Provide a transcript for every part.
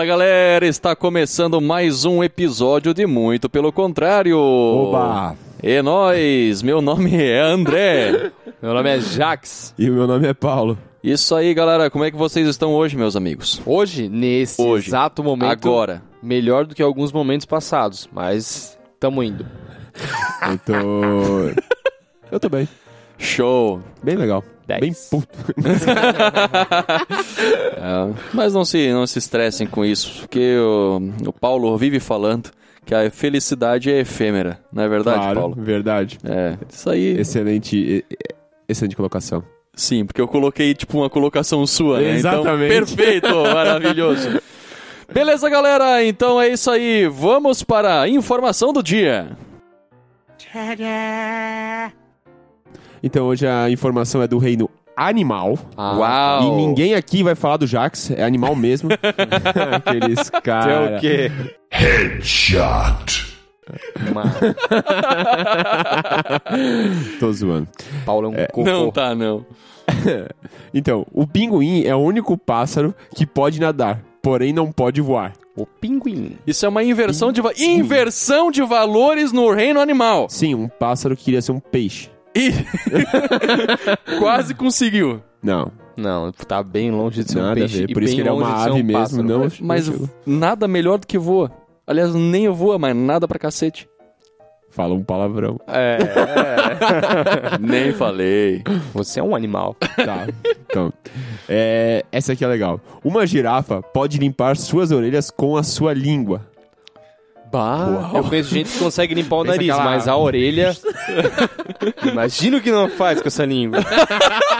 Fala galera, está começando mais um episódio de Muito Pelo Contrário. Oba! E nós, meu nome é André. Meu nome é Jax. E o meu nome é Paulo. Isso aí, galera, como é que vocês estão hoje, meus amigos? Hoje, nesse Hoje. exato momento, Agora. melhor do que alguns momentos passados, mas tamo indo. Eu tô. Eu tô bem. Show. Bem legal. Dez. Bem puto. É, mas não se, não se estressem com isso, porque o, o Paulo vive falando que a felicidade é efêmera, não é verdade, claro, Paulo? verdade. É, isso aí. Excelente. Excelente colocação. Sim, porque eu coloquei tipo uma colocação sua, né? Exatamente. Então, perfeito, maravilhoso. Beleza, galera? Então é isso aí. Vamos para a informação do dia. Então hoje a informação é do reino animal. Ah, Uau! E ninguém aqui vai falar do Jax, é animal mesmo. Aqueles É caras. o quê? Headshot. Mano, Tô zoando. Paulo é um cocô. Não tá, não. Então, o pinguim é o único pássaro que pode nadar, porém não pode voar. O pinguim. Isso é uma inversão de, va- inversão de valores no reino animal. Sim, um pássaro que queria ser um peixe. E quase conseguiu. Não, Não, tá bem longe de ser um nada a peixe. ver. e Por isso bem que ele é uma longe de ser ave um mesmo. pássaro. Não, Mas não nada melhor do que voa. Aliás, nem voa, mas nada pra cacete. Fala um palavrão. É, é. Nem falei. Você é um animal. Tá. Então, é, essa aqui é legal. Uma girafa pode limpar suas orelhas com a sua língua. Bah, eu conheço gente que consegue limpar o nariz, aquela- mas a orelha. Imagina o que não faz com essa língua.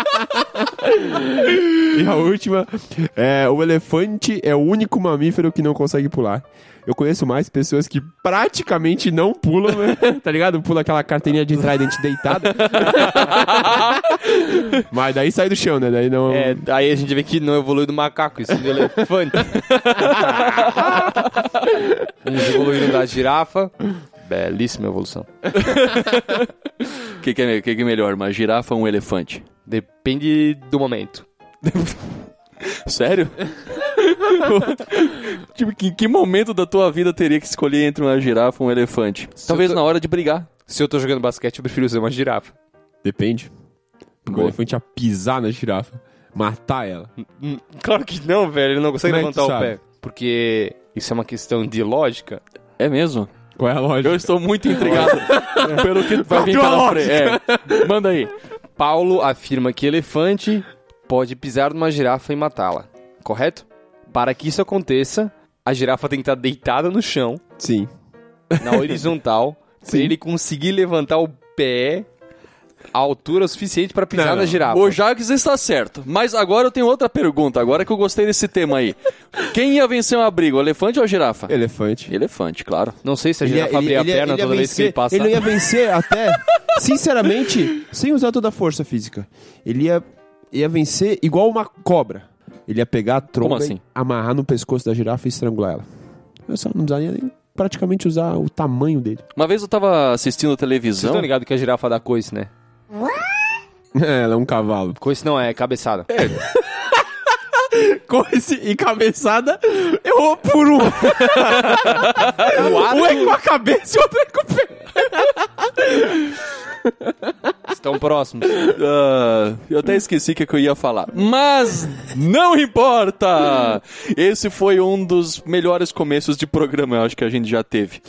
E a última é o elefante é o único mamífero que não consegue pular. Eu conheço mais pessoas que praticamente não pulam, né? tá ligado? Pula aquela carteirinha de Trident deitada. Mas daí sai do chão, né? Daí não. É, aí a gente vê que não evolui do macaco, isso do elefante. Uns evoluíram da girafa. Belíssima evolução. O que, que, é, que, que é melhor, uma girafa ou um elefante? Depende do momento. Sério? tipo, que, em que momento da tua vida teria que escolher entre uma girafa e um elefante? Talvez eu tô- na hora de brigar. Se eu tô jogando basquete, eu prefiro usar uma girafa. Depende. O Boa. elefante ia pisar na girafa, matar ela. Hum, Claro que não, velho. Ele não consegue Como é que levantar o sabe? pé. Porque isso é uma questão de lógica. É mesmo? Qual é a lógica? Eu estou muito intrigado pelo que vai vir pela frente. É, manda aí. Paulo afirma que elefante pode pisar numa girafa e matá-la. Correto? Para que isso aconteça, a girafa tem que estar deitada no chão, Sim. na horizontal, para ele conseguir levantar o pé à altura suficiente para pisar Não, na girafa. O Jacques está certo. Mas agora eu tenho outra pergunta, agora que eu gostei desse tema aí. Quem ia vencer uma briga, o elefante ou a girafa? Elefante. Elefante, claro. Não sei se a girafa abria a ele perna ele toda vez que ele passa. Ele ia vencer até, sinceramente, sem usar toda a força física. Ele ia, ia vencer igual uma cobra. Ele ia pegar a tromba, assim? e amarrar no pescoço da girafa e estrangular ela. Eu só não precisaria nem praticamente usar o tamanho dele. Uma vez eu tava assistindo Vocês televisão. estão ligados que a girafa dá coice, né? Ela é um cavalo. Coice não, é cabeçada. Coice e cabeçada, eu vou por um. um é com a cabeça e o outro é com o pé. Estão próximos. Ah, eu até esqueci o que, que eu ia falar. Mas não importa! Esse foi um dos melhores começos de programa, eu acho que a gente já teve.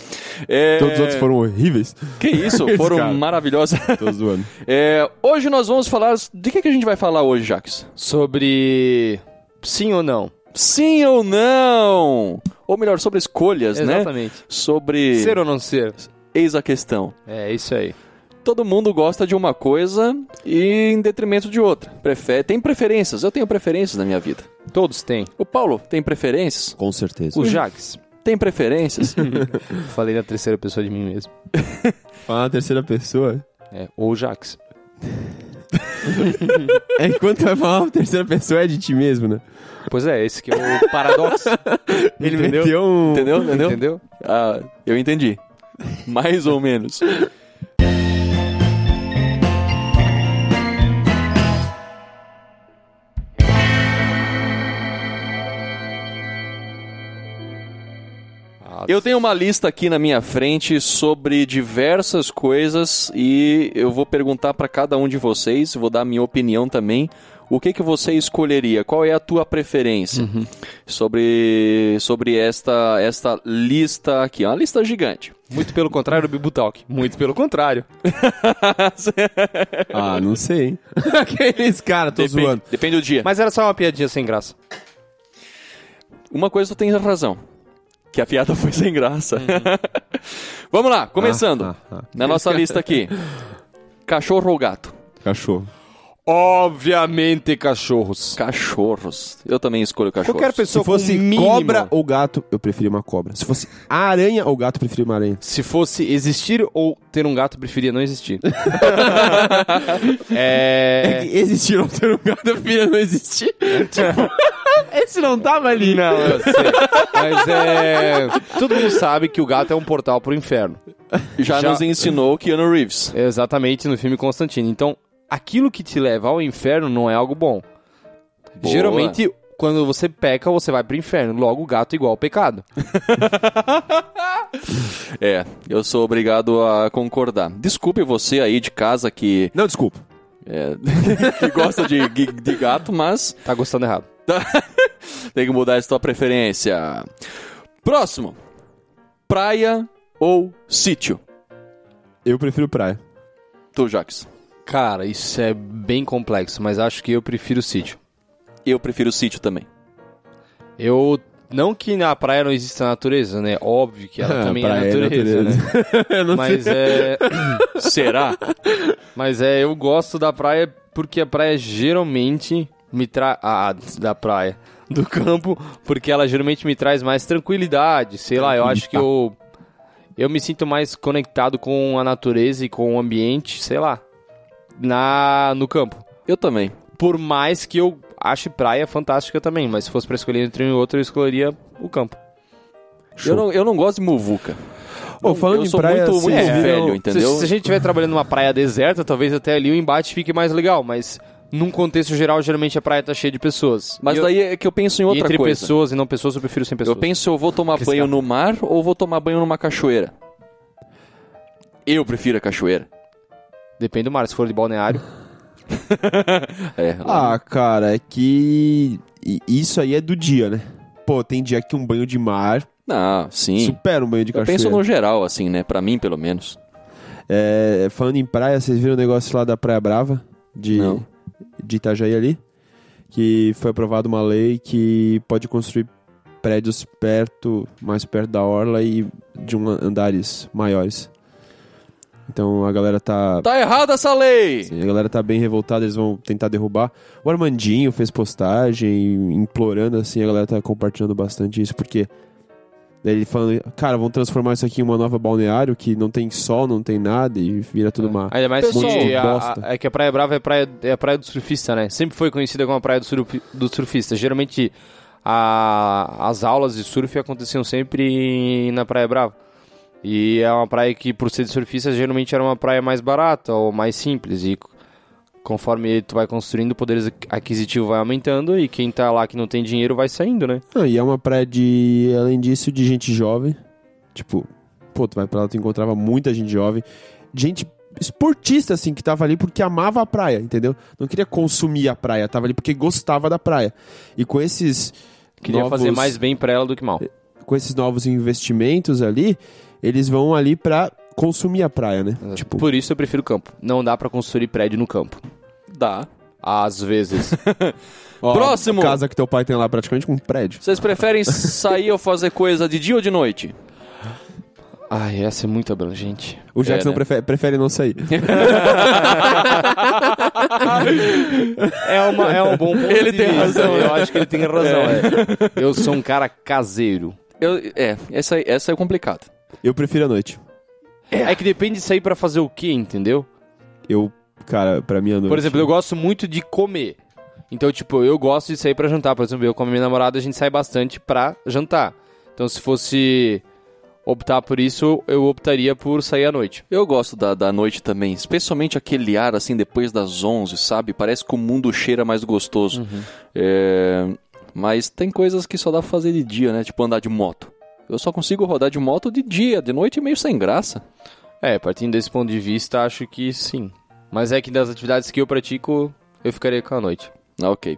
É, Todos os outros foram horríveis. Que isso? Foram cara. maravilhosos. Tô zoando. É, hoje nós vamos falar. De que, que a gente vai falar hoje, Jax? Sobre sim ou não. Sim ou não? Ou melhor, sobre escolhas, né? Exatamente. Sobre. Ser ou não ser? Eis a questão. É isso aí. Todo mundo gosta de uma coisa e em detrimento de outra. Prefere... Tem preferências. Eu tenho preferências na minha vida. Todos têm. O Paulo tem preferências? Com certeza. O Jax. Tem preferências? Falei na terceira pessoa de mim mesmo. Falar na terceira pessoa. É, ou Jax. É enquanto vai falar na terceira pessoa é de ti mesmo, né? Pois é, esse que é o paradoxo. Ele Entendeu? meteu um. Entendeu? Entendeu? Entendeu? Ah, eu entendi. Mais ou menos. Eu tenho uma lista aqui na minha frente sobre diversas coisas e eu vou perguntar para cada um de vocês, vou dar a minha opinião também. O que que você escolheria? Qual é a tua preferência sobre sobre esta esta lista aqui? É uma lista gigante. Muito pelo contrário do Bibutalk. Muito pelo contrário. Ah, não sei, hein? Aqueles caras, tô Depende, zoando. depende do dia. Mas era só uma piadinha sem graça. Uma coisa tu tem razão, que a piada foi sem graça. Vamos lá, começando. Ah, ah, ah. Na nossa lista aqui. Cachorro ou gato? Cachorro. Obviamente, cachorros. Cachorros. Eu também escolho cachorros. Qualquer pessoa Se fosse mínimo- cobra ou gato, eu preferia uma cobra. Se fosse aranha ou gato, eu preferia uma aranha. Se fosse existir ou ter um gato, eu preferia não existir. é... Existir ou ter um gato, eu preferia não existir. Tipo, esse não tava ali. Não, eu sei. Mas é. Todo mundo sabe que o gato é um portal pro inferno. Já, Já- nos ensinou Keanu Reeves. Exatamente no filme Constantino. Então, aquilo que te leva ao inferno não é algo bom. Boa. Geralmente, quando você peca, você vai pro inferno. Logo, o gato é igual ao pecado. É, eu sou obrigado a concordar. Desculpe você aí de casa que, Não, desculpa. É, que gosta de, de gato, mas Tá gostando errado. tem que mudar essa tua preferência. Próximo. Praia ou sítio? Eu prefiro praia. Tu, Jax. Cara, isso é bem complexo, mas acho que eu prefiro o sítio. Eu prefiro sítio também. Eu. Não que na praia não exista natureza, né? Óbvio que ela também é Praia é natureza, né? Eu não Mas sei. é. Será? Mas é, eu gosto da praia porque a praia geralmente me traz. Ah, da praia. Do campo, porque ela geralmente me traz mais tranquilidade. Sei lá, eu acho que eu. Eu me sinto mais conectado com a natureza e com o ambiente, sei lá. Na, no campo. Eu também. Por mais que eu ache praia fantástica também, mas se fosse pra escolher entre um e outro, eu escolheria o campo. Eu não, eu não gosto de muvuca. Falando eu em sou praia, muito, muito viram- velho, Se- entendeu? Se, a gente estiver trabalhando numa praia deserta, talvez até ali o embate fique mais legal, mas num contexto geral, geralmente a praia tá cheia de pessoas. Mas E eu- daí é que eu penso em outra entre coisa. pessoas e não pessoas, eu prefiro sem pessoas. Eu penso se eu vou tomar banho no mar ou vou tomar banho numa cachoeira. Eu prefiro a cachoeira. Depende do mar, se for de balneário. É, Ah, cara, é que isso aí é do dia, né? Pô, tem dia que um banho de mar não, sim. supera um banho de Eu cachoeira. penso no geral, assim, né? Pra mim, pelo menos. É, falando em praia, vocês viram o negócio lá da Praia Brava? De, Não. de Itajaí ali? Que foi aprovada uma lei que pode construir prédios perto, mais perto da orla e de um andares maiores. Então a galera tá. Tá errada essa lei! A galera tá bem revoltada, eles vão tentar derrubar. O Armandinho fez postagem implorando assim, a galera tá compartilhando bastante isso, porque ele falando, cara, vão transformar isso aqui em uma nova balneário que não tem sol, não tem nada e vira tudo uma. Ainda mais Pessoal, que a, bosta. a- é que a Praia Brava é, praia, é a praia do surfista, né? Sempre foi conhecida como a praia do, surf, do surfista. Geralmente a- as aulas de surf aconteciam sempre na Praia Brava. E é uma praia que, por ser de surfista, geralmente era uma praia mais barata ou mais simples. E conforme tu vai construindo, o poder aquisitivo vai aumentando e quem tá lá que não tem dinheiro vai saindo, né? Ah, e é uma praia de, além disso, de gente jovem. Tipo, pô, tu vai pra lá, tu encontrava muita gente jovem. Gente esportista, assim, que tava ali porque amava a praia, entendeu? Não queria consumir a praia, tava ali porque gostava da praia. E com esses. Queria novos- fazer mais bem pra ela do que mal. Com esses novos investimentos ali, eles vão ali pra consumir a praia, né? Tipo, Por isso eu prefiro campo. Não dá pra construir prédio no campo. Dá. Às vezes. ó, próximo. A casa que teu pai tem lá praticamente com um prédio. Vocês preferem sair ou fazer coisa de dia ou de noite? Ai, essa é muito abrangente. O Jackson né? prefere, prefere não sair. É, uma, é um bom ponto Ele de tem vista. razão, Eu acho que ele tem razão. é. Eu sou um cara caseiro. Eu, é, essa, essa é complicada. Eu prefiro a noite. É, que depende de sair pra fazer o quê, entendeu? Eu, cara, pra mim. Por exemplo, eu gosto muito de comer. Então, tipo, eu gosto de sair pra jantar. Por exemplo, eu com a minha namorada, a gente sai bastante pra jantar. Então, se fosse optar por isso, eu optaria por sair à noite. Eu gosto da, da noite também, especialmente aquele ar assim depois das 11, sabe? Parece que o mundo cheira mais gostoso. É, mas tem coisas que só dá pra fazer de dia, né? Tipo andar de moto. Eu só consigo rodar de moto de dia, de noite é meio sem graça. É, partindo desse ponto de vista, acho que sim. Mas é que das atividades que eu pratico, eu ficaria com a noite. Ok.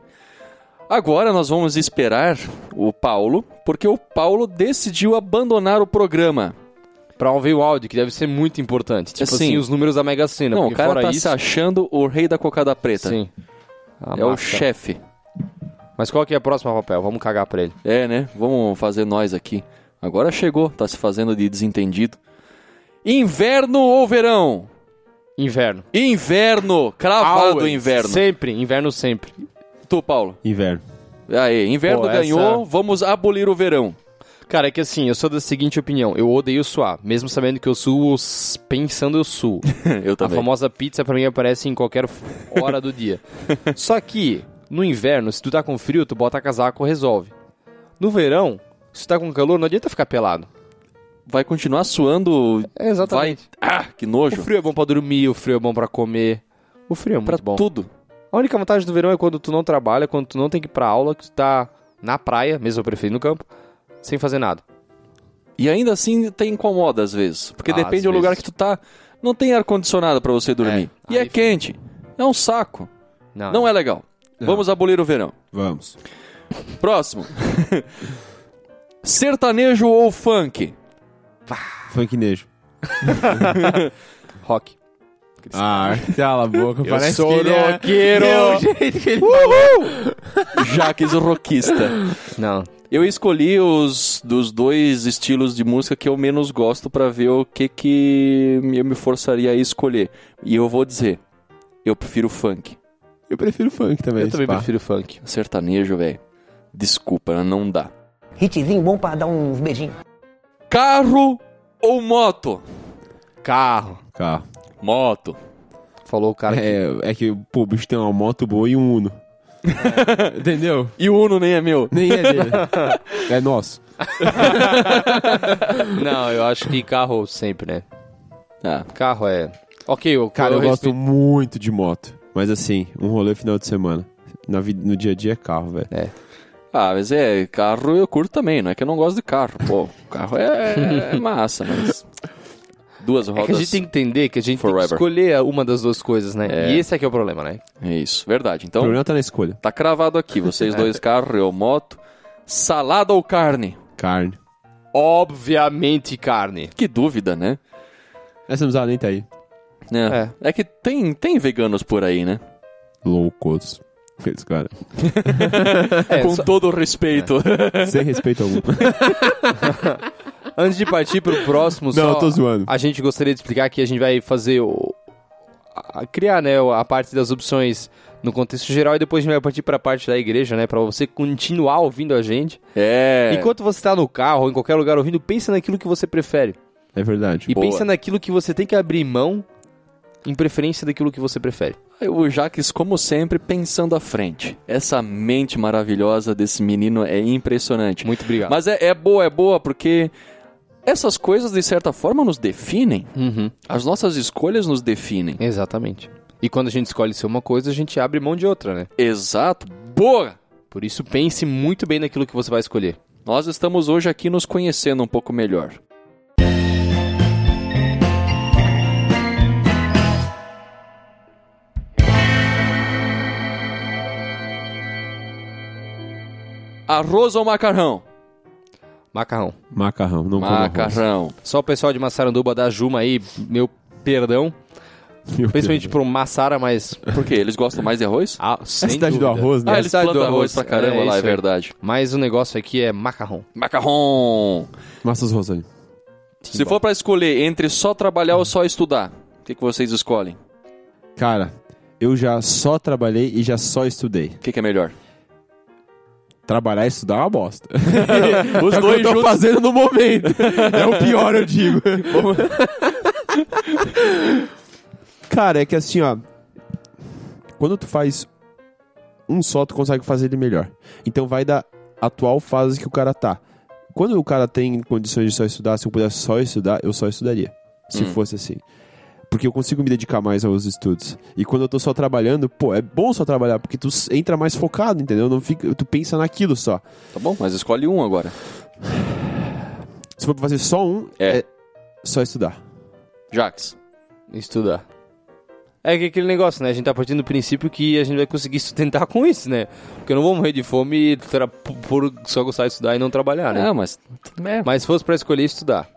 Agora nós vamos esperar o Paulo, porque o Paulo decidiu abandonar o programa. Pra ouvir o áudio, que deve ser muito importante. Tipo Sim. assim, os números da Mega Sena. Não, o cara fora tá isso, se achando o rei da cocada preta. Sim. Ah, é o massa. chefe. Mas qual que é a próxima papel? Vamos cagar pra ele. É, né? Vamos fazer nós aqui. Agora chegou, tá se fazendo de desentendido. Inverno ou verão? Inverno. Inverno! Cravado Always. inverno. Sempre, inverno sempre. Tu, Paulo. Inverno. Aí, inverno Pô, essa- ganhou, vamos abolir o verão. Cara, é que assim, eu sou da seguinte opinião. Eu odeio suar, mesmo sabendo que eu suo pensando eu suo. Eu A também. famosa pizza pra mim aparece em qualquer hora do dia. Só que, no inverno, se tu tá com frio, tu bota casaco, resolve. No verão, se tá com calor, não adianta ficar pelado. Vai continuar suando. É, exatamente. Vai. Ah, que O nojo. frio é bom pra dormir, o frio é bom pra comer. O frio é Pra muito bom. tudo. A única vantagem do verão é quando tu não trabalha, quando tu não tem que ir pra aula, que tu tá na praia, mesmo eu prefiro no campo, sem fazer nada. E ainda assim te incomoda às vezes. Porque Ah, depende do lugar vezes. que tu tá. Não tem ar-condicionado pra você dormir. É, e é aí- quente. É um saco. Não, Não é legal. Não. Vamos abolir o verão. Vamos. Próximo. Sertanejo ou funk? Funknejo. rock. Ah, cala a boca. Parece sou que ele é... roqueiro. É o jeito que ele Jaques o rockista. Não. Eu escolhi os dos dois estilos de música que eu menos gosto pra ver o que que eu me forçaria a escolher. E eu vou dizer, eu prefiro funk. Eu prefiro funk também. Eu também pá. prefiro funk. Sertanejo, velho. Desculpa, não dá. Hitzinho bom pra dar uns beijinhos. Carro ou moto? Carro. Carro. Moto. Falou o cara que... É, é que pô, o bicho tem uma moto boa e um Uno. Entendeu? E o Uno nem é meu. Nem é dele. é nosso. Não, eu acho que carro sempre, né? Ah, Carro é... Ok, o Cara, eu, gosto respeito- muito de moto. Mas assim, um rolê final de semana. Na vida, no dia a dia é carro, velho. Ah, mas é, carro eu curto também, não é que eu não gosto de carro. Pô, carro é, é massa, mas. Duas É rodas. que a gente tem que entender que a gente tem Forever. que escolher uma das duas coisas, né? É. E esse aqui é o problema, né? É isso, verdade. O Então, problema tá na escolha. tá cravado aqui. Vocês dois, carro, eu, moto. Salada ou carne? Carne. Obviamente carne. Que dúvida, né? Essa não precisa nem tá aí. É, é que tem, tem veganos por aí, né? Loucos. Esse cara. É, Com só- todo o respeito. Sem respeito algum. Antes de partir pro próximo, Não, só eu tô zoando. a gente gostaria de explicar que a gente vai fazer o... a- criar, né, a parte das opções no contexto geral e depois a gente vai partir pra parte da igreja, né, Pra você continuar ouvindo a gente. É. Enquanto você tá no carro ou em qualquer lugar ouvindo, pensa naquilo que você prefere. É verdade. E Boa. pensa naquilo que você tem que abrir mão em preferência daquilo que você prefere. O Jaques, como sempre, pensando à frente. Essa mente maravilhosa desse menino é impressionante. Muito obrigado. Mas é, é boa, é boa, porque essas coisas, de certa forma, nos definem. Uhum, As nossas escolhas nos definem. exatamente. E quando a gente escolhe ser uma coisa, a gente abre mão de outra, né? Exato. Boa! Por isso, pense muito bem naquilo que você vai escolher. Nós estamos hoje aqui nos conhecendo um pouco melhor. Arroz ou macarrão? Macarrão. Macarrão, não como arroz. Macarrão. Só o pessoal de Massaranduba da Juma aí, meu perdão. Meu Principalmente Deus. pro Massara, mas. Por quê? Eles gostam mais de arroz? Ah, É a sem cidade do dúvida. arroz, né? Ah, eles cidade do plantam arroz arroz. pra caramba É lá, é verdade. Mas o negócio aqui é macarrão. Macarrão. Massas Rosane. Se for pra escolher entre só trabalhar ou só estudar, o que, que vocês escolhem? Cara, eu já só trabalhei e já só estudei. O que, que é melhor? Trabalhar e estudar é uma bosta. Os É o que eu tô fazendo no momento. É o pior, eu digo. Cara, é que assim, ó. Quando tu faz um só, tu consegue fazer ele melhor. Então vai da atual fase que o cara tá. Quando o cara tem condições de só estudar, se eu pudesse só estudar, eu só estudaria. Se Hum. fosse assim. Porque eu consigo me dedicar mais aos estudos. E quando eu tô só trabalhando, pô, é bom só trabalhar, porque tu entra mais focado, entendeu? Não fica, tu pensa naquilo só. Tá bom, mas escolhe um agora. Se for pra fazer só um, É. é, só estudar. Jax. Estudar. É que aquele negócio, né? A gente tá partindo do princípio que a gente vai conseguir sustentar com isso, né? Porque eu não vou morrer de fome e por só gostar de estudar e não trabalhar, né? É, mas. É, Mas se fosse pra escolher estudar.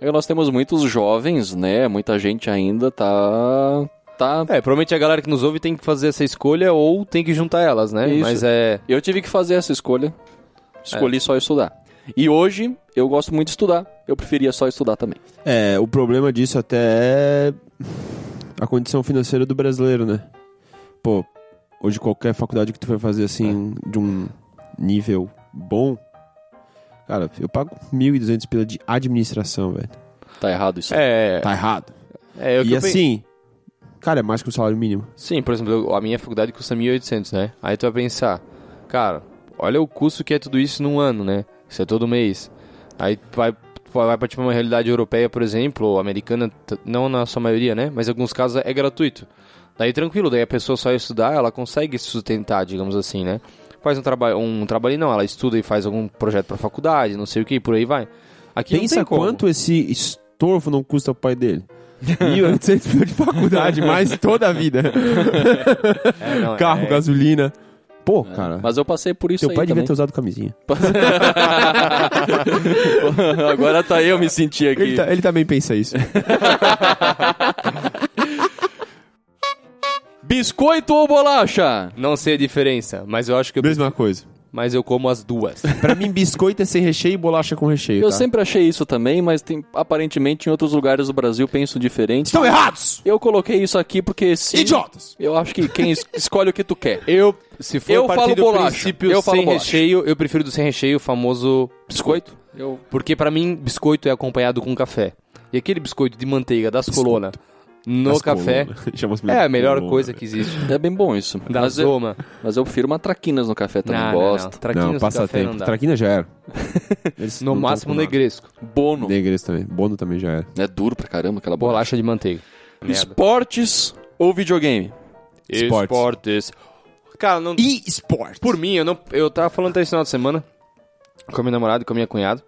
É, Nós temos muitos jovens, né? Muita gente ainda tá. tá. É, provavelmente a galera que nos ouve tem que fazer essa escolha ou tem que juntar elas, né? Isso. Mas é. Eu tive que fazer essa escolha. Escolhi só estudar. E hoje eu gosto muito de estudar. Eu preferia só estudar também. É, o problema disso até é a condição financeira do brasileiro, né? Pô, hoje qualquer faculdade que tu vai fazer assim, de um nível bom, cara, eu pago 1.200 pila de administração, velho. Tá errado isso. É. Tá errado. é eu que E eu pe- assim, cara, é mais que o salário mínimo. Sim, por exemplo, a minha faculdade custa 1.800, né? Aí tu vai pensar, cara, olha o custo que é tudo isso num ano, né? Isso é todo mês. Aí tu vai, vai pra tipo, uma realidade europeia, por exemplo, ou americana, não na sua maioria, né? Mas em alguns casos é gratuito. Daí tranquilo, daí a pessoa só estudar, ela consegue se sustentar, digamos assim, né? Faz um trabalho, um trabalho não, ela estuda e faz algum projeto pra faculdade, não sei o que, por aí vai. Aqui não Pensa quanto esse estorvo não custa ao pai dele. 1.800 pila de faculdade, mais toda a vida. É, não, Carro, é- gasolina. Pô, cara, Mas eu passei por isso teu aí pai devia ter usado camisinha. Agora tá eu me senti aqui. Ele, ta- ele também pensa isso. Biscoito ou bolacha? Não sei a diferença, mas eu acho que eu, Mesma coisa. mas eu como as duas. Pra mim, biscoito é sem recheio e bolacha com recheio. Eu tá? sempre achei isso também, mas tem, aparentemente em outros lugares do Brasil pensam diferente. Estão errados! Eu coloquei isso aqui porque sim. Idiotas! Eu acho que quem es- escolhe o que tu quer. Eu, se for Eu partir falo do bolacha. princípio Eu falo sem bolacha. recheio, eu prefiro do sem recheio, o famoso biscoito. Eu Porque pra mim, biscoito é acompanhado com café. E aquele biscoito de manteiga das colonas no Das café as é a melhor coluna. coisa que existe. é bem bom isso. Da Mas eu, Zoma. mas eu prefiro uma traquinas no café também Não, gosto. Não, não. Traquinas Não, no passa café tempo. não dá. Traquina já era. No máximo negresco. Bono. Negres também. Bono também já era. É duro pra caramba aquela bola. Bolacha de manteiga. Merda. Esportes ou videogame? Esportes. Esportes. Cara, não... E esporte. Por mim, eu não, eu tava falando até esse final de semana com a minha namorada e com a minha cunhada.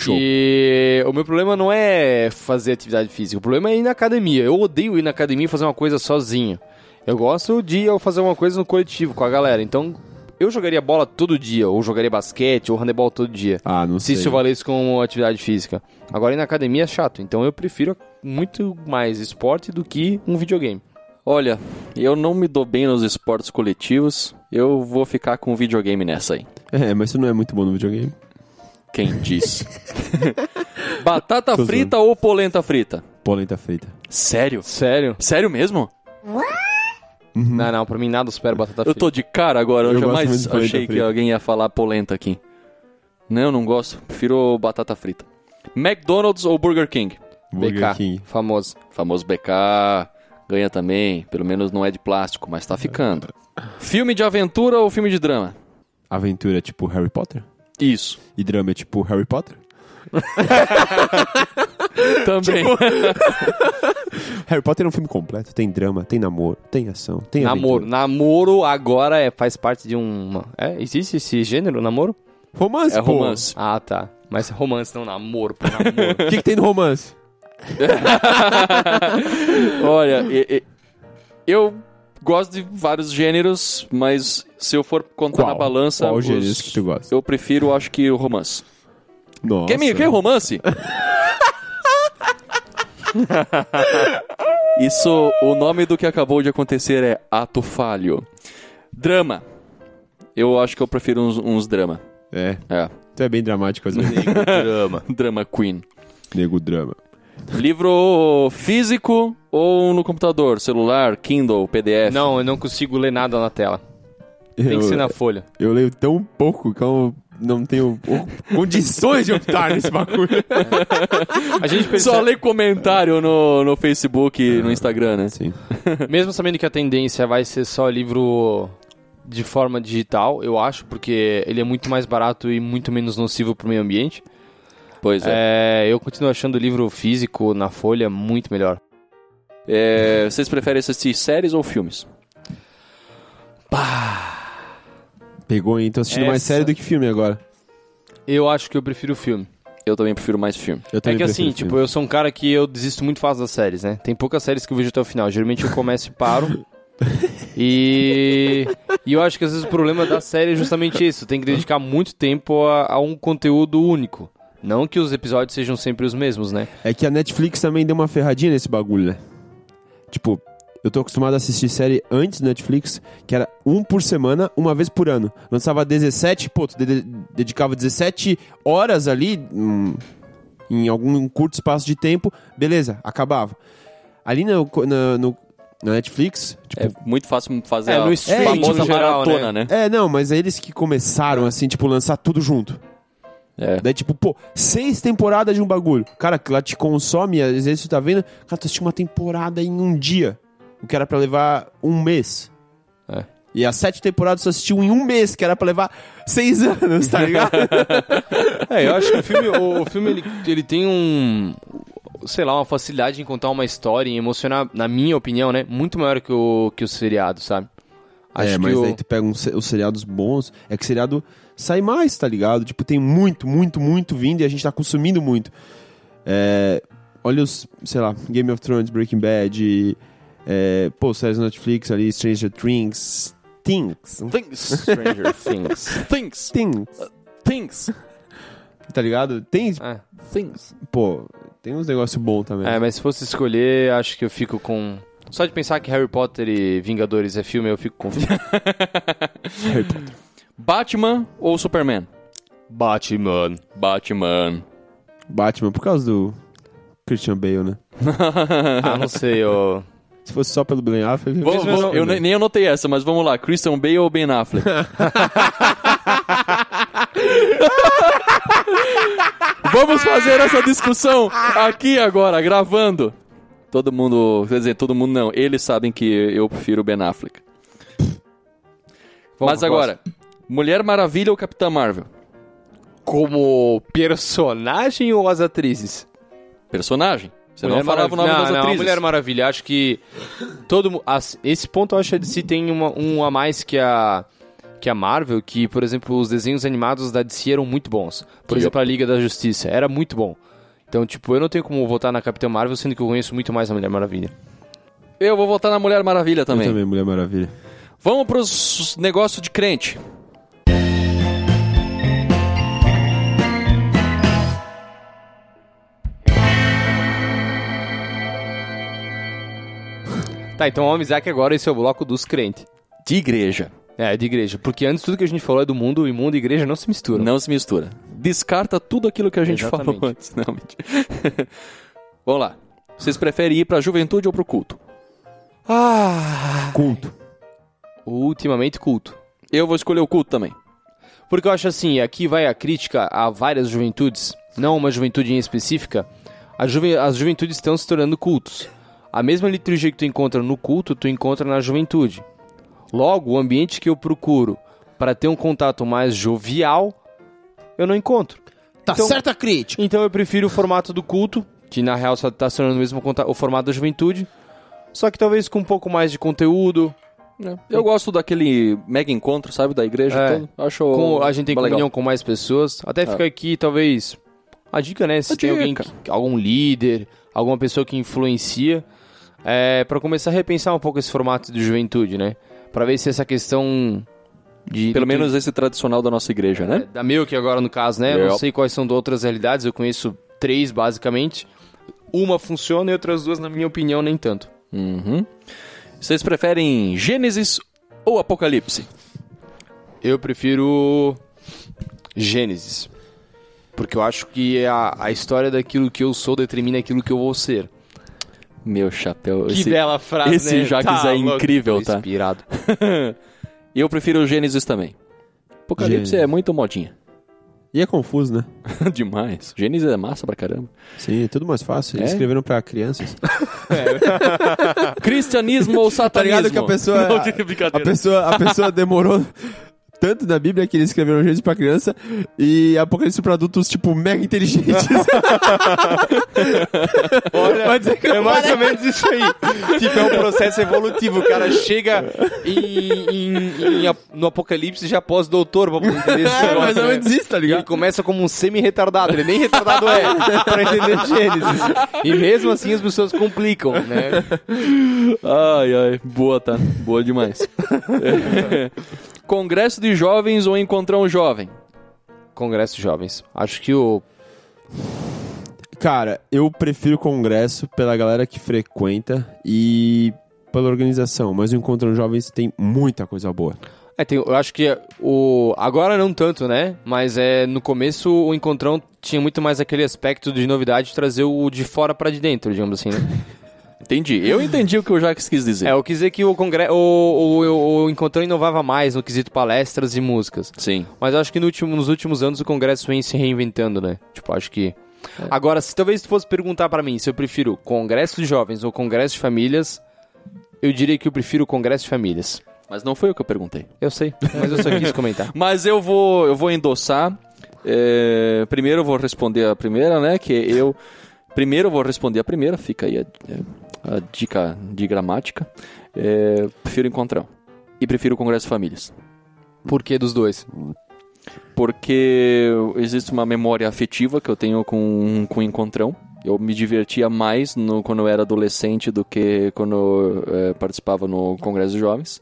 Show. E o meu problema não é fazer atividade física, o problema é ir na academia. Eu odeio ir na academia e fazer uma coisa sozinho. Eu gosto de eu fazer uma coisa no coletivo com a galera. Então, eu jogaria bola todo dia, ou jogaria basquete, ou handebol todo dia. Ah, não Se sei. isso valesse como atividade física. Agora ir na academia é chato, então eu prefiro muito mais esporte do que um videogame. Olha, eu não me dou bem nos esportes coletivos. Eu vou ficar com videogame nessa aí. É, mas você não é muito bom no videogame. Quem disse? Batata Tô frita ou polenta frita? Polenta frita. Sério? Sério? Sério mesmo? Não, não, pra mim nada supera batata Eu frita. tô de cara agora, eu, Eu jamais achei que alguém ia falar polenta aqui. Não, não gosto. Prefiro batata frita. McDonald's ou Burger King? Burger BK, King. famoso. Famoso BK. Ganha também. Pelo menos não é de plástico, mas tá ficando. Filme de aventura ou filme de drama? Aventura é tipo Harry Potter? Isso. E drama é tipo Harry Potter? Também. Harry Potter é um filme completo. Tem drama, tem namoro, tem ação, tem Namoro. aventura. Namoro agora é, faz parte de um. É? Existe esse gênero, namoro? Romance, É pô. romance. Ah, tá. Mas romance não, namoro, pô, namoro. O que, que tem no romance? Olha, e- e- eu gosto de vários gêneros, mas se eu for contar Qual? na balança, Qual os- gêneros que tu gosta? eu prefiro, acho que o romance. Nossa. Quer, me- quer romance? Isso, o nome do que acabou de acontecer é ato falho. Drama. Eu acho que eu prefiro uns, uns drama. É, É, tu é bem dramático às vezes. Drama. drama queen. Nego drama. Livro físico ou no computador? Celular, Kindle, PDF? Não, eu não consigo ler nada na tela. Tem eu, que ser na folha. eu leio tão pouco que eu não tenho condições de optar nesse bagulho. A gente Só percebe, lê comentário no, no Facebook e no Instagram, né? Sim. mesmo sabendo que a tendência vai ser só livro de forma digital, eu acho, porque ele é muito mais barato e muito menos nocivo pro meio ambiente. Pois é. É, eu continuo achando o livro físico na folha muito melhor. É, Vocês preferem assistir séries ou filmes? Pegou, hein? Tô assistindo mais Essa- série do que filme agora. Eu acho que eu prefiro o filme. Eu também prefiro mais filme. Eu É que assim, tipo, filme. eu sou um cara que eu desisto muito fácil das séries, né? Tem poucas séries que eu vejo até o final. Geralmente eu começo e paro. E, e eu acho que às vezes o problema da série é justamente isso. Tem que dedicar muito tempo a, a um conteúdo único. Não que os episódios sejam sempre os mesmos, né? É que a Netflix também deu uma ferradinha nesse bagulho, né? Tipo, eu tô acostumado a assistir série antes do Netflix, que era um por semana, uma vez por ano. Lançava 17, pô, tu de- dedicava 17 horas ali, hum, em algum curto espaço de tempo, beleza, acabava. Ali no, na, no- na Netflix, tipo, É muito fácil fazer É, a no streaming, famosa no geral, maratona, né? É, não, mas é eles que começaram, assim, tipo, lançar tudo junto. É. Daí, tipo, pô, seis temporadas de um bagulho. Cara, que lá te consome, às vezes tu tá vendo, cara, tu assistiu uma temporada em um dia. O que era pra levar um mês. É. E as sete temporadas tu assistiu em um mês, que era pra levar seis anos, tá ligado? É, eu acho que o filme, o, o filme ele, ele tem um. Sei lá, uma facilidade em contar uma história e emocionar, na minha opinião, né? Muito maior que o, que o seriado, sabe? É, mas que o- daí tu pega se- os seriados bons, é que seriado sai mais, tá ligado? Tipo, tem muito, muito, muito vindo e a gente tá consumindo muito. É, olha os, sei lá, Game of Thrones, Breaking Bad, e, é, pô, séries Netflix ali, Stranger Things, Things, Things. Stranger Things. Things. Things, Things. tá ligado? Tem, É. Things. pô, tem uns negócios bons também. É, mas se fosse escolher, acho que eu fico com. Só de pensar que Harry Potter e Vingadores é filme, eu fico com Harry Potter. Batman ou Superman? Batman. Batman. Batman, por causa do Christian Bale, né? Ah, não sei, eu. Se fosse só pelo Ben Affleck... Vou- vou- não- eu nem nem anotei essa, mas vamos lá. Christian Bale ou Ben Affleck? vamos fazer essa discussão aqui agora, gravando. Todo mundo, quer dizer, todo mundo não. Eles sabem que eu prefiro Ben Affleck. Vamos mas agora, Mulher Maravilha ou Capitã Marvel? Como personagem ou as atrizes? Personagem. Você não Mulher falava o nome Maravilha- das não, não, atrizes. Mulher Maravilha. Acho que todo as- esse ponto eu acho que a DC tem uma, um a mais que a que a Marvel, que por exemplo os desenhos animados da DC eram muito bons. Por Yep. exemplo, a Liga da Justiça era muito bom. Então, tipo, eu não tenho como votar na Capitã Marvel, sendo que eu conheço muito mais a Mulher Maravilha. Eu vou votar na Mulher Maravilha Eu também. também, Mulher Maravilha. Vamos pros negócios de crente. Tá, então vamos avisar que agora esse é o bloco dos crentes. De igreja. É, de igreja. Porque antes tudo que a gente falou é do mundo, e mundo e igreja não se misturam. Não se mistura. Descarta tudo aquilo que a gente Exatamente. falou antes. Não, mentira. Vamos lá. Vocês preferem ir pra juventude ou pro culto? Ah! Culto. Ultimamente culto. Eu vou escolher o culto também. Porque eu acho assim, aqui vai a crítica a várias juventudes, não uma juventude em específica. A juve- as juventudes estão se tornando cultos. A mesma liturgia que tu encontra no culto, tu encontra na juventude. Logo, o ambiente que eu procuro para ter um contato mais jovial, eu não encontro. Tá Então- certa a crítica. Então eu prefiro o formato do culto, que na real só está se tornando o mesmo o formato da juventude, só que talvez com um pouco mais de conteúdo, Eu gosto daquele mega encontro, sabe, da igreja. É. Então, acho com, a gente tem legal. comunhão com mais pessoas. Até fica aqui, talvez, a dica, né? Se A tem alguém, que- algum líder, alguma pessoa que influencia, é, para começar a repensar um pouco esse formato de juventude, né? Pra ver se essa questão de... Pelo de- menos esse tradicional da nossa igreja, né? da meu que agora no caso, né? Eu não Yep. sei quais são de outras realidades, eu conheço três basicamente. Uma funciona e outras duas, na minha opinião, nem tanto. Uhum. Vocês preferem Gênesis ou Apocalipse? Eu prefiro Gênesis. Porque eu acho que a, a história daquilo que eu sou determina aquilo que eu vou ser. Meu chapéu. Que esse- bela frase, esse né? Jacques é incrível, tá? Inspirado. E eu prefiro o Gênesis também. Apocalipse Gênesis. é muito modinha. E é confuso, né? Demais. Gênesis é massa pra caramba. Sim, é tudo mais fácil. Eles É? escreveram pra crianças. Cristianismo ou Tá satanismo? ligado que a pessoa. Não, a, brincadeira. pessoa a pessoa demorou tanto na Bíblia que eles escreveram Gênesis pra criança e Apocalipse pra adultos, tipo, mega inteligentes. Olha, Pode ser que é mais ou menos isso aí. tipo, é um processo evolutivo. O cara chega em, em- em- no apocalipse já pós-doutor pra poder entender esse É, negócio, mais ou né? menos isso, tá Ele ligado? começa como um semi-retardado, ele nem retardado é, pra entender Gênesis. E mesmo assim as pessoas complicam, né? Ai, ai, boa, tá? Boa demais. Congresso de jovens ou encontrão jovem? Congresso de Jovens. Acho que o. Cara, eu prefiro congresso pela galera que frequenta e pela organização, mas o Encontro Jovens tem muita coisa boa. É, tem, eu acho que o. Agora não tanto, né? Mas é no começo o encontrão tinha muito mais aquele aspecto de novidade de trazer o de fora pra de dentro, digamos assim, né? Entendi. Eu entendi o que o Jacques quis dizer. É, eu quis dizer que o, congre... o, o, o, o Encontrão inovava mais no quesito palestras e músicas. Sim. Mas acho que no último- nos últimos anos o Congresso vem se reinventando, né? Tipo, acho que. Agora, se talvez tu fosse perguntar pra mim se eu prefiro Congresso de Jovens ou Congresso de Famílias, eu diria que eu prefiro Congresso de Famílias. Mas não foi o que eu perguntei. Eu sei, mas eu só quis comentar. Mas eu vou, eu vou endossar. É, primeiro eu vou responder a primeira, né? Que eu. Primeiro eu vou responder a primeira, fica aí é, a dica de gramática. É, prefiro encontrão. E prefiro o Congresso de Famílias. Por que dos dois? Porque existe uma memória afetiva que eu tenho com, com o encontrão. Eu me divertia mais no, quando eu era adolescente do que quando eu eh, participava no Congresso de Jovens.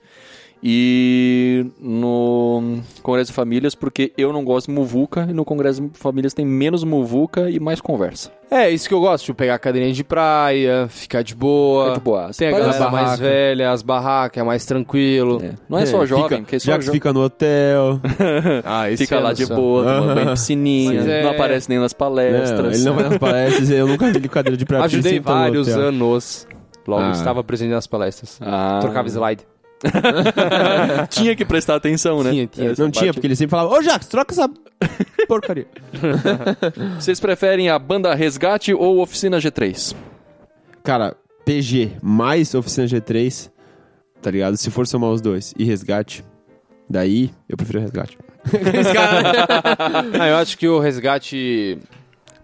E no Congresso de Famílias, porque eu não gosto de muvuca, e no Congresso de Famílias tem menos muvuca e mais conversa. É, isso que eu gosto, tipo, pegar a cadeirinha de praia, ficar de boa. Fica de boa. Tem a galera mais velha, as barracas, é mais tranquilo. É, Não é só É, jovem, fica, porque é só já que jo- fica no hotel. Ah, esse fica lá ano de só. boa, banho em piscininha, Mas é- não aparece nem nas palestras. Não, ele não vai nas palestras, eu nunca vi cadeira de praia. Ajudei vários anos. Logo, Ah. estava presente nas palestras. Ah. Trocava slide. tinha que prestar atenção, né? Tinha, tinha. Essa Não tinha, porque ele sempre falava, ô Jax, troca essa porcaria. Vocês preferem a banda Resgate ou Oficina G3? Cara, PG mais Oficina G3, tá ligado? Se for somar os dois e resgate, daí eu prefiro resgate. Ah, eu acho que o resgate.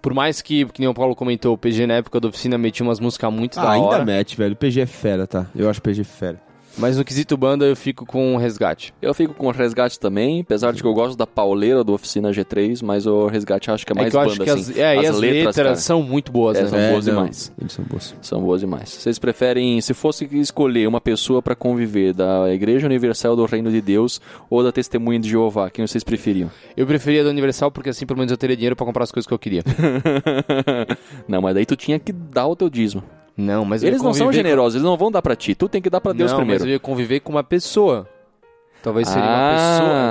Por mais que, que nem o Paulo comentou, o PG na época da oficina metia umas músicas muito Ah, da ainda hora. mete, velho. PG é fera, tá? Eu acho PG fera. Mas no quesito banda eu fico com o resgate. Eu fico com o Resgate também, apesar de que eu gosto da pauleira do Oficina G3, mas o Resgate acho que é mais é que eu banda, acho que assim. as, é, e as letras, cara, são muito boas, É, né? são boas demais. Eles são bons. são boas demais. Vocês preferem, se fosse escolher uma pessoa pra conviver da Igreja Universal do Reino de Deus ou da Testemunha de Jeová, quem vocês preferiam? Eu preferia da Universal porque assim pelo menos eu teria dinheiro pra comprar as coisas que eu queria. não, mas daí tu tinha que dar o teu dízimo. Não, mas Eles ia não são generosos, eles não vão dar pra ti. Tu tem que dar pra com... Deus não, primeiro. mas eu ia conviver com uma pessoa. Talvez seria Ah. uma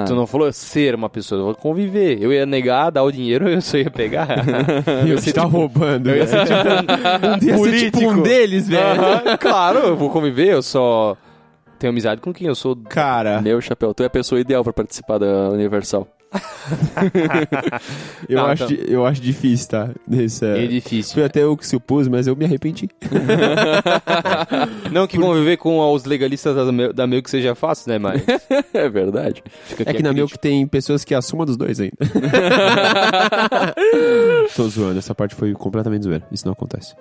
pessoa. Tu não falou ser uma pessoa, eu vou conviver. Eu ia negar, dar o dinheiro, eu só ia pegar. Eu você tá roubando, eu ia velho. ser tipo um, um Ia ser tipo um político. deles, velho. Claro, eu vou conviver, eu só tenho amizade com quem eu sou. Cara, Meu chapéu, tu é a pessoa ideal pra participar da Universal. eu, Não, acho, então. eu acho difícil, tá? Esse, É é... difícil. Foi até eu que supus, mas eu me arrependi. Não que conviver com os legalistas da que seja fácil, né, mas é verdade. É que na que tem pessoas que assumam dos dois ainda. Tô zoando, essa parte foi completamente zoeira. Isso não acontece.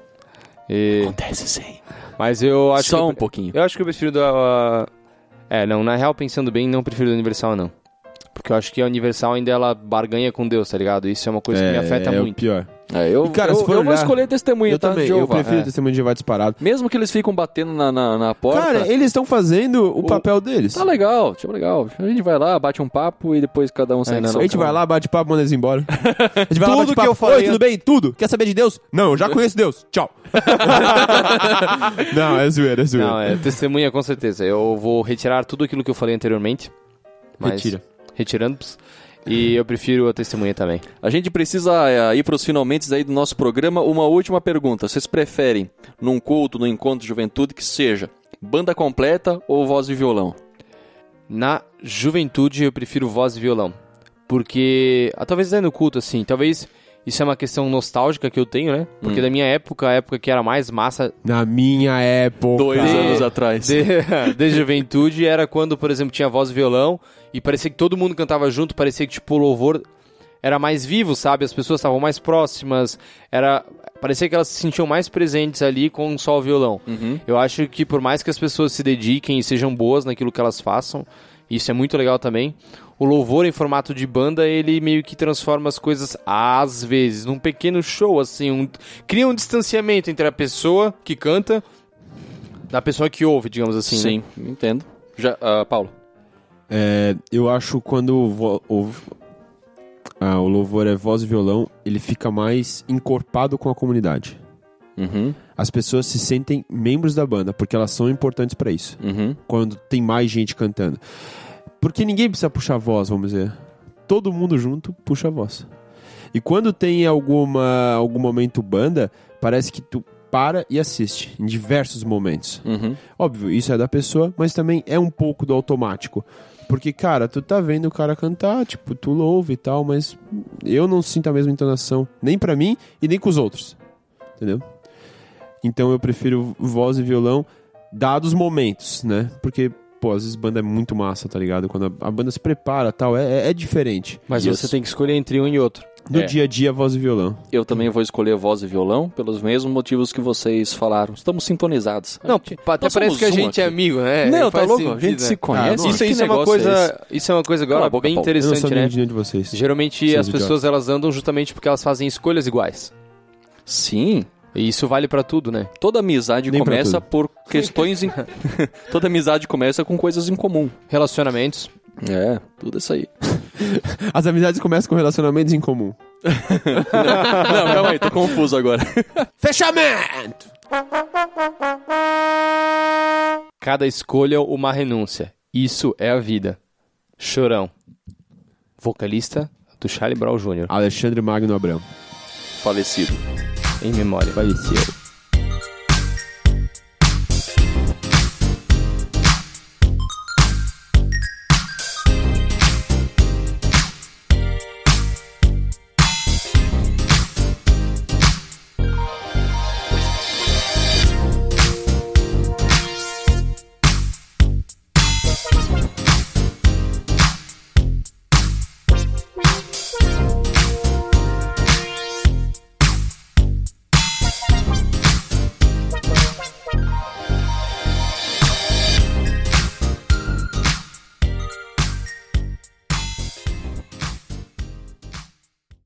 E- Acontece sim. Mas eu acho Só que um pouquinho. Eu acho que eu prefiro da. É, não, na real, pensando bem, não prefiro da Universal, não. Porque eu acho que a Universal ainda ela barganha com Deus, tá ligado? Isso é uma coisa que me afeta é o muito. pior. É, eu, E, cara, eu, se for eu vou olhar- escolher testemunha, eu tá? também, de eu Jeová. prefiro É. o testemunho de Jeová disparado. Mesmo que eles ficam batendo na, na, na porta. Cara, eles estão fazendo o, papel deles. Tá legal, tipo legal. A gente vai lá, bate um papo e depois cada um sai É, na a gente vai lá, bate papo, manda eles embora. A gente vai lá, Tudo bate que papo. eu falei- Oi, tudo bem? Tudo? Quer saber de Deus? Não, eu já conheço Deus. Tchau. não, é zoeira, é zoeira. Não, é testemunha com certeza. Eu vou retirar tudo aquilo que eu falei anteriormente. Mas, Retira. Retirando. E eu prefiro a testemunha também. A gente precisa é, ir pros finalmente aí do nosso programa. Uma última pergunta. Vocês preferem, num culto, num encontro de juventude, que seja banda completa ou voz e violão? Na juventude eu prefiro voz e violão. Porque, ah, talvez é no culto assim, talvez Isso é uma questão nostálgica que eu tenho, né? Porque da minha época, a época que era mais massa Na minha época. Dois anos atrás. de, de juventude era quando, por exemplo, tinha voz e violão e parecia que todo mundo cantava junto, parecia que tipo o louvor era mais vivo, sabe? As pessoas estavam mais próximas, era parecia que elas se sentiam mais presentes ali com só o violão. Eu acho que por mais que as pessoas se dediquem e sejam boas naquilo que elas façam, isso é muito legal também. O louvor em formato de banda, ele meio que transforma as coisas, às vezes, num pequeno show, assim, um, cria um distanciamento entre a pessoa que canta da pessoa que ouve, digamos assim. né? Sim, entendo. Já, ah, Paulo. É, eu acho quando o, vo- o- ah, o louvor é voz e violão, ele fica mais encorpado com a comunidade. Uhum, As pessoas se sentem membros da banda, porque elas são importantes pra isso. uhum. Quando tem mais gente cantando. Porque ninguém precisa puxar a voz, vamos dizer. Todo mundo junto puxa a voz. E quando tem alguma algum momento banda, parece que tu para e assiste em diversos momentos. Uhum. Óbvio, isso é da pessoa, mas também é um pouco do automático. Porque, cara, tu tá vendo o cara cantar, tipo, tu louva e tal, mas eu não sinto a mesma entonação, nem pra mim e nem com os outros. Entendeu? Então eu prefiro voz e violão, dados momentos, né? Porque, pô, às vezes banda é muito massa, tá ligado? Quando a, a banda se prepara tal, é, é, é diferente. Mas Yes. você tem que escolher entre um e outro. No É. dia a dia, voz e violão. Eu também vou escolher voz e violão pelos mesmos motivos que vocês falaram. Estamos sintonizados. Não, A gente- até parece que a gente é aqui. amigo, né? Não, tá louco? a sentido, gente né? se conhece. Isso, Que isso é uma negócio é coisa, isso é uma coisa a agora boca, bem Paulo. Eu não sou interessante, né? de vocês. Geralmente Seus as pessoas elas andam justamente porque elas fazem escolhas iguais. Sim. E isso vale pra tudo, né? Toda amizade Nem começa por questões. Em... Toda amizade começa com coisas em comum. Relacionamentos. É, tudo isso aí. As amizades começam com relacionamentos em comum. Não, calma aí, tô confuso agora. Fechamento! Cada escolha uma renúncia. Isso é a vida. Chorão. Vocalista do Charlie Brown Jr. Alexandre Magno Abrão. Falecido. Em memória. Faleceu.